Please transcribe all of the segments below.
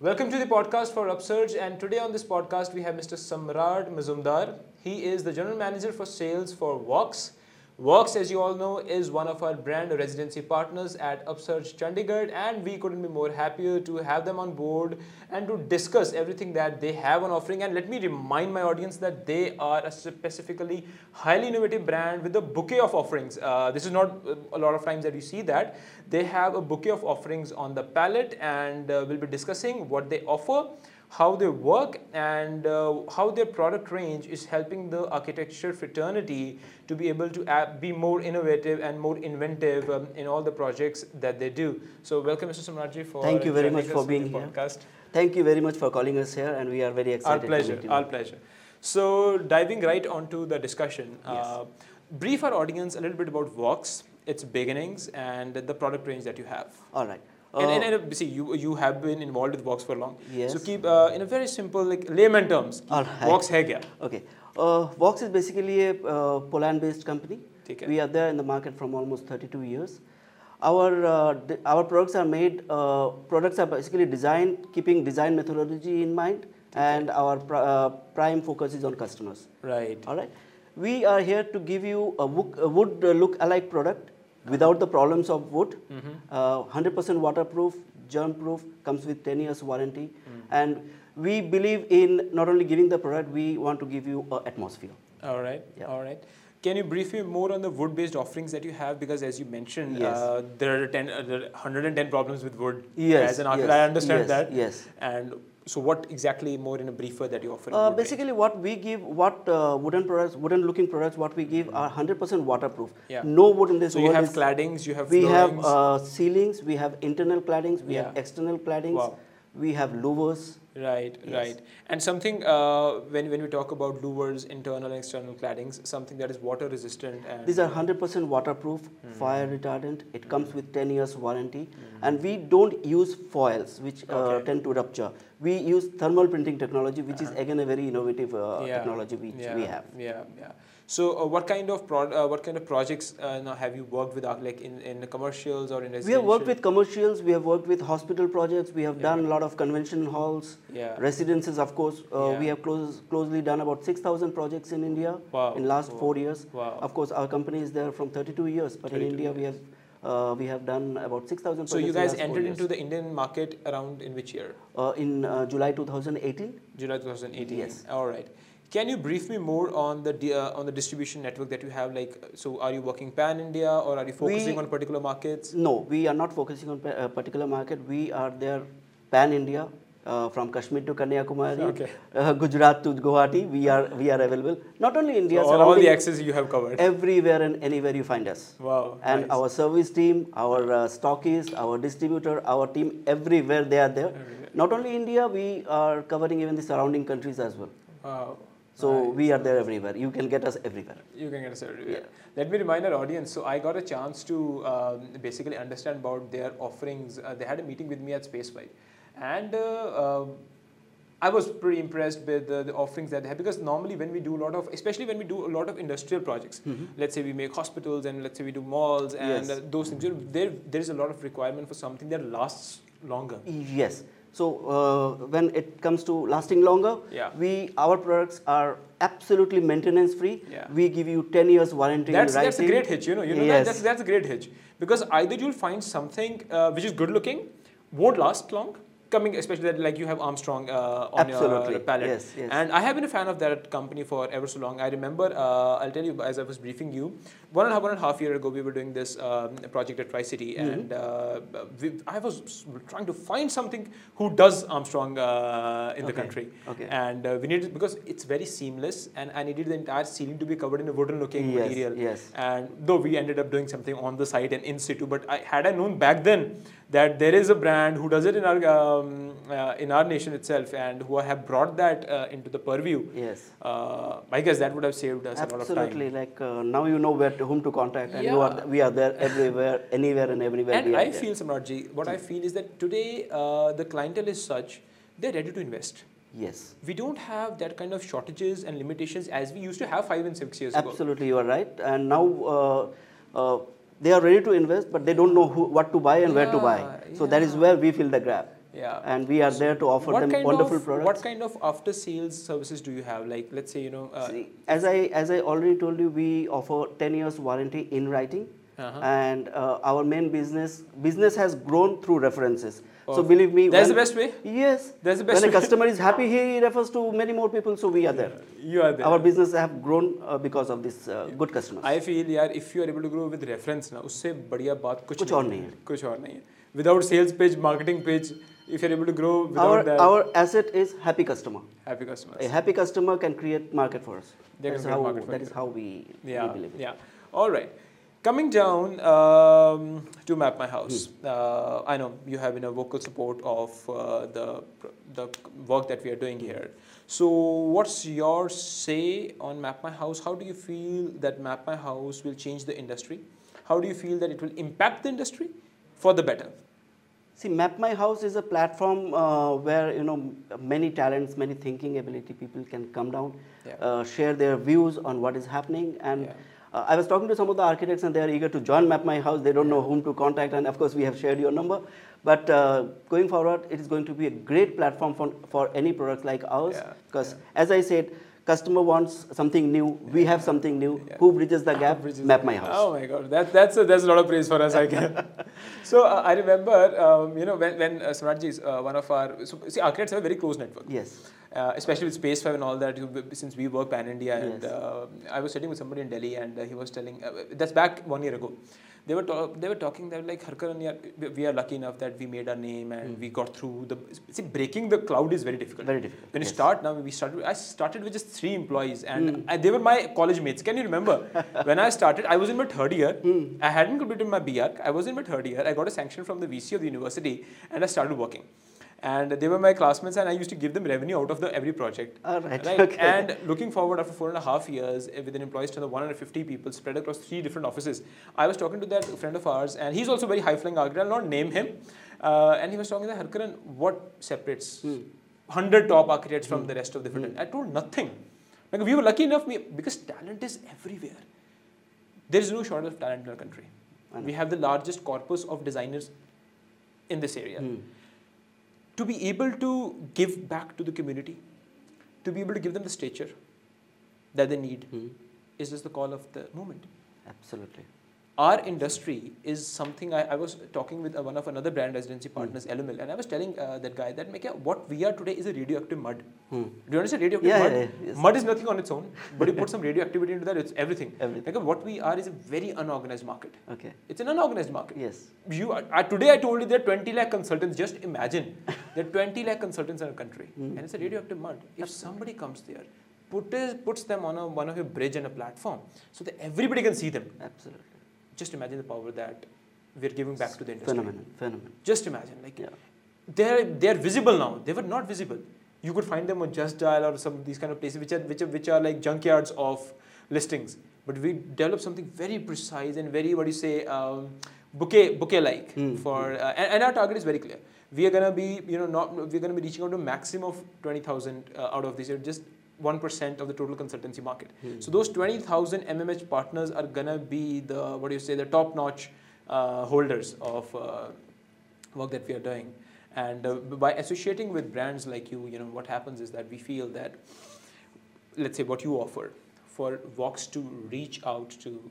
Welcome to the podcast for Upsurge, and today on this podcast we have Mr. Samrat Mazumder. He is the general manager for sales for Vox. Vox, as you all know, is one of our brand residency partners at Upsurge Chandigarh, and we couldn't be more happier to have them on board and to discuss everything that they have on offering. And let me remind my audience that they are a specifically highly innovative brand with a bouquet of offerings. Uh, this is not uh, a lot of times that you see that. They have a bouquet of offerings on the palette, and uh, we'll be discussing what they offer how they work and uh, how their product range is helping the architecture fraternity to be able to be more innovative and more inventive um, in all the projects that they do. So welcome Mr. Samratji for Thank you very much for being here. Podcast. Thank you very much for calling us here and we are very excited. Our pleasure, our pleasure. So diving right onto the discussion, uh, yes. uh, brief our audience a little bit about Vox, its beginnings and the product range that you have. All right. And, and, and, uh, see, you you have been involved with Vox for long. Yes. So keep uh, in a very simple, like layman terms. All right. Vox hai kya? Okay. Uh, Vox is basically a uh, Poland-based company. We are there in the market from almost 32 years. Our uh, our products are made. Uh, products are basically designed keeping design methodology in mind, and our pr uh, prime focus is on customers. Right. All right. We are here to give you a wood, a wood look-alike product without the problems of wood. 100% mm-hmm. uh, waterproof, germ-proof, comes with 10 years warranty. Mm. And we believe in not only giving the product, we want to give you an atmosphere. All right, yeah. all right. Can you brief me more on the wood-based offerings that you have? Because as you mentioned, yes. uh, there, are 10, uh, there are 110 problems with wood. Yes, as an architect, yes, I understand yes, that. Yes. And so what exactly more in a briefer that you offer? Uh, basically, what we give, what uh, wooden products, wooden looking products, what we give are 100% waterproof. Yeah. No wood in this. So you have claddings, you have. We have uh, ceilings, we have internal claddings, we yeah. have external claddings. Wow we have louvers. Right, yes. right. And something uh, when when we talk about louvers, internal and external claddings, something that is water resistant. And These are 100% waterproof, mm. fire retardant. It mm. comes with 10 years warranty, mm. and we don't use foils, which uh, okay. tend to rupture. We use thermal printing technology, which -huh. is again a very innovative uh, yeah. technology which yeah. we have. Yeah, yeah. So, uh, what kind of pro- uh, what kind of projects uh, now have you worked with, uh, like in, in commercials or in residential? We have worked with commercials. We have worked with hospital projects. We have yeah. done a lot of convention halls, yeah. residences. Of course, uh, yeah. we have close, closely done about six thousand projects in India wow. in last wow. four years. Wow. Of course, our company is there from 32 years, but in India years. we have. Uh, we have done about 6,000 So you guys entered into the Indian market around in which year? Uh, in uh, July 2018. July 2018. Yes. All right. Can you brief me more on the uh, on the distribution network that you have? Like, so are you working pan India or are you focusing we, on particular markets? No, we are not focusing on a particular market. We are there pan India. Uh, from Kashmir to Kanyakumari, okay. uh, Gujarat to Guwahati, we are we are available. Not only India, so all, the access you have covered. Everywhere and anywhere you find us. Wow. And nice. our service team, our uh, stockists, our distributor, our team, everywhere they are there. Everywhere. Not only India, we are covering even the surrounding countries as well. Wow. So right. we are there everywhere. You can get us everywhere. You can get us everywhere. Yeah. Let me remind our audience. So I got a chance to um, basically understand about their offerings. Uh, they had a meeting with me at Space Five, and uh, um, I was pretty impressed with the, the, offerings that they have because normally when we do a lot of, especially when we do a lot of industrial projects, mm-hmm. let's say we make hospitals and let's say we do malls and yes. uh, those things, there there is a lot of requirement for something that lasts longer. Yes. So uh, when it comes to lasting longer, yeah. we our products are absolutely maintenance free. Yeah. We give you 10 years warranty. That's, that's a great hitch, you know. You know yes. that, that's, that's a great hitch. Because either you'll find something uh, which is good looking, won't last long, coming, especially that like you have Armstrong uh, on Absolutely. your palette. Yes, yes. And I have been a fan of that company for ever so long. I remember, uh, I'll tell you as I was briefing you, one and a half, one and a half year ago, we were doing this um, project at Tri-City mm-hmm. and uh, we, I was trying to find something who does Armstrong uh, in okay. the country. Okay. And uh, we needed, because it's very seamless and I needed the entire ceiling to be covered in a wooden looking yes, material. Yes. And though we ended up doing something on the site and in situ, but I, had I known back then that there is a brand who does it in our um, uh, in our nation itself and who have brought that uh, into the purview. Yes. Uh, I guess that would have saved us Absolutely. a lot of time. Absolutely. Like uh, now you know where to, whom to contact and yeah. you are, we are there everywhere, anywhere and everywhere. And I feel, Samratji, what I feel is that today uh, the clientele is such, they're ready to invest. Yes. We don't have that kind of shortages and limitations as we used to have five and six years Absolutely, ago. Absolutely, you are right. And now uh, they are ready to invest, but they don't know who, what to buy and yeah, where to buy. So yeah. that is where we fill the gap. Yeah. And we are there to offer them wonderful of, products. What kind of after sales services do you have? Like, let's say, you know. Uh, See, as I as I already told you, we offer 10 years warranty in writing. Uh-huh. And uh, our main business business has grown through references. Oh. So believe me, that's when, the best way. Yes, that's the best. When way. a customer is happy, he refers to many more people. So we are there. You are there. Our business have grown uh, because of this uh, good customers. I feel यार if you are able to grow with reference ना उससे बढ़िया बात कुछ कुछ और नहीं है कुछ और नहीं है without sales page marketing page if you're able to grow without our, that our asset is happy customer happy customers a happy customer can create market for us they that is how that is how we, yeah, we believe it. yeah all right coming down um, to map my house hmm. uh, i know you have been a vocal support of uh, the the work that we are doing here so what's your say on map my house how do you feel that map my house will change the industry how do you feel that it will impact the industry for the better See, Map My House is a platform uh, where you know many talents, many thinking ability people can come down, yeah. uh, share their views on what is happening. And yeah. Uh, I was talking to some of the architects, and they are eager to join Map My House. They don't know whom to contact, and of course, we have shared your number. But uh, going forward, it is going to be a great platform for for any product like ours, because as I said customer wants something new, we have something new. Yeah. Who bridges the gap? Bridges Map my house. Oh my God, that, that's a, there's a lot of praise for us. I can. so uh, I remember, um, you know, when when uh, Samratji is uh, one of our so, see architects have a very close network. Yes. Uh, especially with Space Five and all that, since we work pan India, and yes. uh, I was sitting with somebody in Delhi, and uh, he was telling uh, that's back one year ago they were talk, they were talking that like Harkaran, yeah, we are lucky enough that we made our name and mm. we got through the see breaking the cloud is very difficult. Very difficult. When yes. you start now, we started. I started with just three employees and mm. I, they were my college mates. Can you remember when I started? I was in my third year. Mm. I hadn't completed my BArch. I was in my third year. I got a sanction from the VC of the university and I started working and they were my classmates and I used to give them revenue out of the every project. All right. right? Okay. And looking forward after four and a half years eh, with an employee strength of 150 people spread across three different offices, I was talking to that friend of ours and he's also very high-flying architect, I'll not name him. Uh, and he was talking that Harkaran, what separates hmm. 100 top architects from hmm. the rest of the field? Hmm. I told nothing. Like we were lucky enough because talent is everywhere. There is no shortage of talent in our country. We have the largest corpus of designers in this area. To be able to give back to the community, to be able to give them the stature that they need, mm. is just the call of the moment. Absolutely our industry is something I, I was talking with uh, one of another brand residency partners, mm. LML, and I was telling uh, that guy that Mekya, what we are today is a radioactive mud. Hmm. Do you understand radioactive yeah, mud? Yeah, yes. Mud is nothing on its own, but you put some radioactivity into that, it's everything. everything. Like, what we are is a very unorganized market. Okay. It's an unorganized market. Yes. You are, uh, today I told you there are 20 lakh consultants. Just imagine there are 20 lakh consultants in a country, mm. and it's a radioactive mud. If somebody comes there, put puts them on a, one of your bridge and a platform so that everybody can see them. Absolutely just imagine the power that we're giving back to the industry. Phenomenal, phenomenal. Just imagine, like yeah. they're they're visible now. They were not visible. You could find them on Just Dial or some of these kind of places, which are which are which are like junkyards of listings. But we developed something very precise and very what do you say um, bouquet bouquet like mm. for uh, and, and, our target is very clear. We are gonna be you know not we're gonna be reaching out to a maximum of twenty thousand uh, out of these. Just 1% of the total consultancy market. Hmm. So those 20,000 MMH partners are gonna be the what do you say the top-notch uh, holders of uh, work that we are doing. And uh, by associating with brands like you, you know what happens is that we feel that let's say what you offer for Vox to reach out to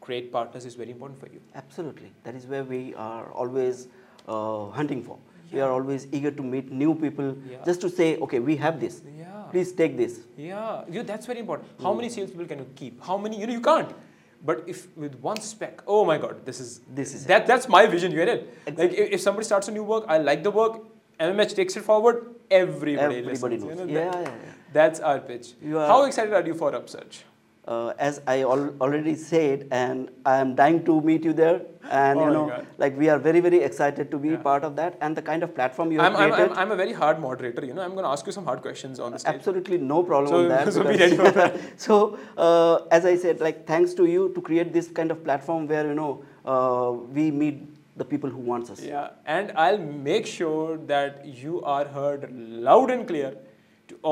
create partners is very important for you. Absolutely, that is where we are always uh, hunting for. We are always eager to meet new people yeah. just to say, okay, we have this. Yeah please take this. Yeah, you, that's very important. How mm. many salespeople can you keep? How many, you know, you can't. But if with one spec, oh my God, this is this is that. It. That's my vision. You get it? Exactly. Like if, if, somebody starts a new work, I like the work. MMH takes it forward. Everybody, everybody listens. knows. You know, yeah, that, yeah, yeah. That's our pitch. How excited are you for Upsurge? Uh, as I al already said, and I am dying to meet you there. And oh you know, like we are very very excited to be yeah. part of that and the kind of platform you have I'm, created. I'm, I'm, a very hard moderator. You know, I'm going to ask you some hard questions on the stage. Absolutely no problem so, on that. So be ready for that. so uh, as I said, like thanks to you to create this kind of platform where you know uh, we meet the people who wants us. Yeah, and I'll make sure that you are heard loud and clear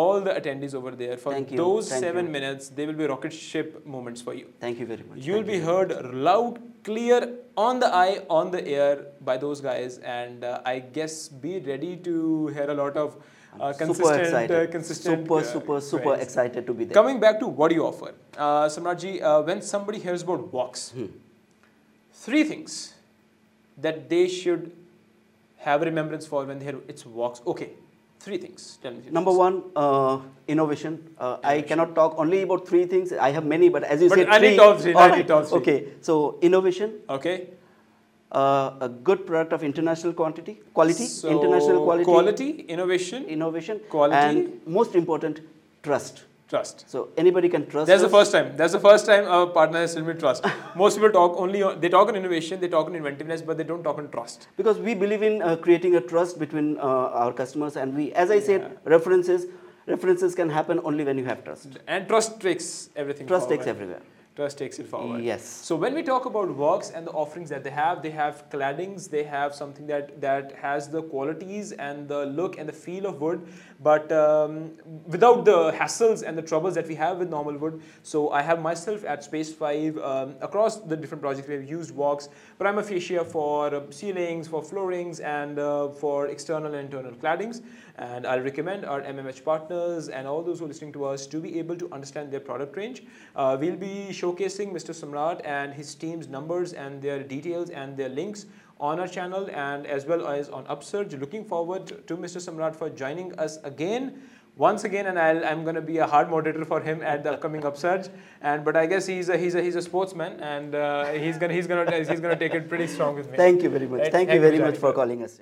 all the attendees over there. For those Thank seven you. minutes, they will be rocket ship moments for you. Thank you very much. You'll Thank be you. heard loud, clear, on the eye, on the air by those guys, and uh, I guess be ready to hear a lot of uh, consistent, super excited. uh, consistent, super, uh, super, super excited to be there. Coming back to what do you offer, uh, Samratji, uh, when somebody hears about Vox, Hmm. three things that they should have a remembrance for when they hear it's Vox. Okay, three things. Tell me. Number things. one, uh, innovation. Uh, I cannot talk only about three things. I have many, but as you But said, I need three. three, I need right. three. Okay, so innovation, Okay. uh, a good product of international quantity, quality, So, international quality, quality, innovation, innovation, quality. and most important, trust. Trust. So anybody can trust. That's the first time. That's the first time a partner has told me trust. Most people talk only on, they talk on innovation, they talk on inventiveness, but they don't talk on trust. because we believe in uh, creating a trust between uh, our customers and we as i said Yeah. references references can happen only when you have trust And trust takes everything. trust forward. takes everywhere Trust takes it forward. yes So when we talk about Vox and the offerings that they have, they have claddings, they have something that that has the qualities and the look and the feel of wood, but um, without the hassles and the troubles that we have with normal wood. So I have myself at Space Five um, across the different projects we have used Vox prima facie for uh, ceilings, for floorings, and uh, for external and internal claddings. And I'll recommend our MMH partners and all those who are listening to us to be able to understand their product range. Uh, we'll be showcasing Mr. Samrat and his team's numbers and their details and their links on our channel and as well as on Upsurge. Looking forward to Mr. Samrat for joining us again. Once again, and I'll, I'm going to be a hard moderator for him at the upcoming Upsurge. And but I guess he's a, he's a, he's a sportsman, and uh, he's gonna he's gonna he's gonna take it pretty strong with me. thank you very much Right, thank thank you you, very much for calling us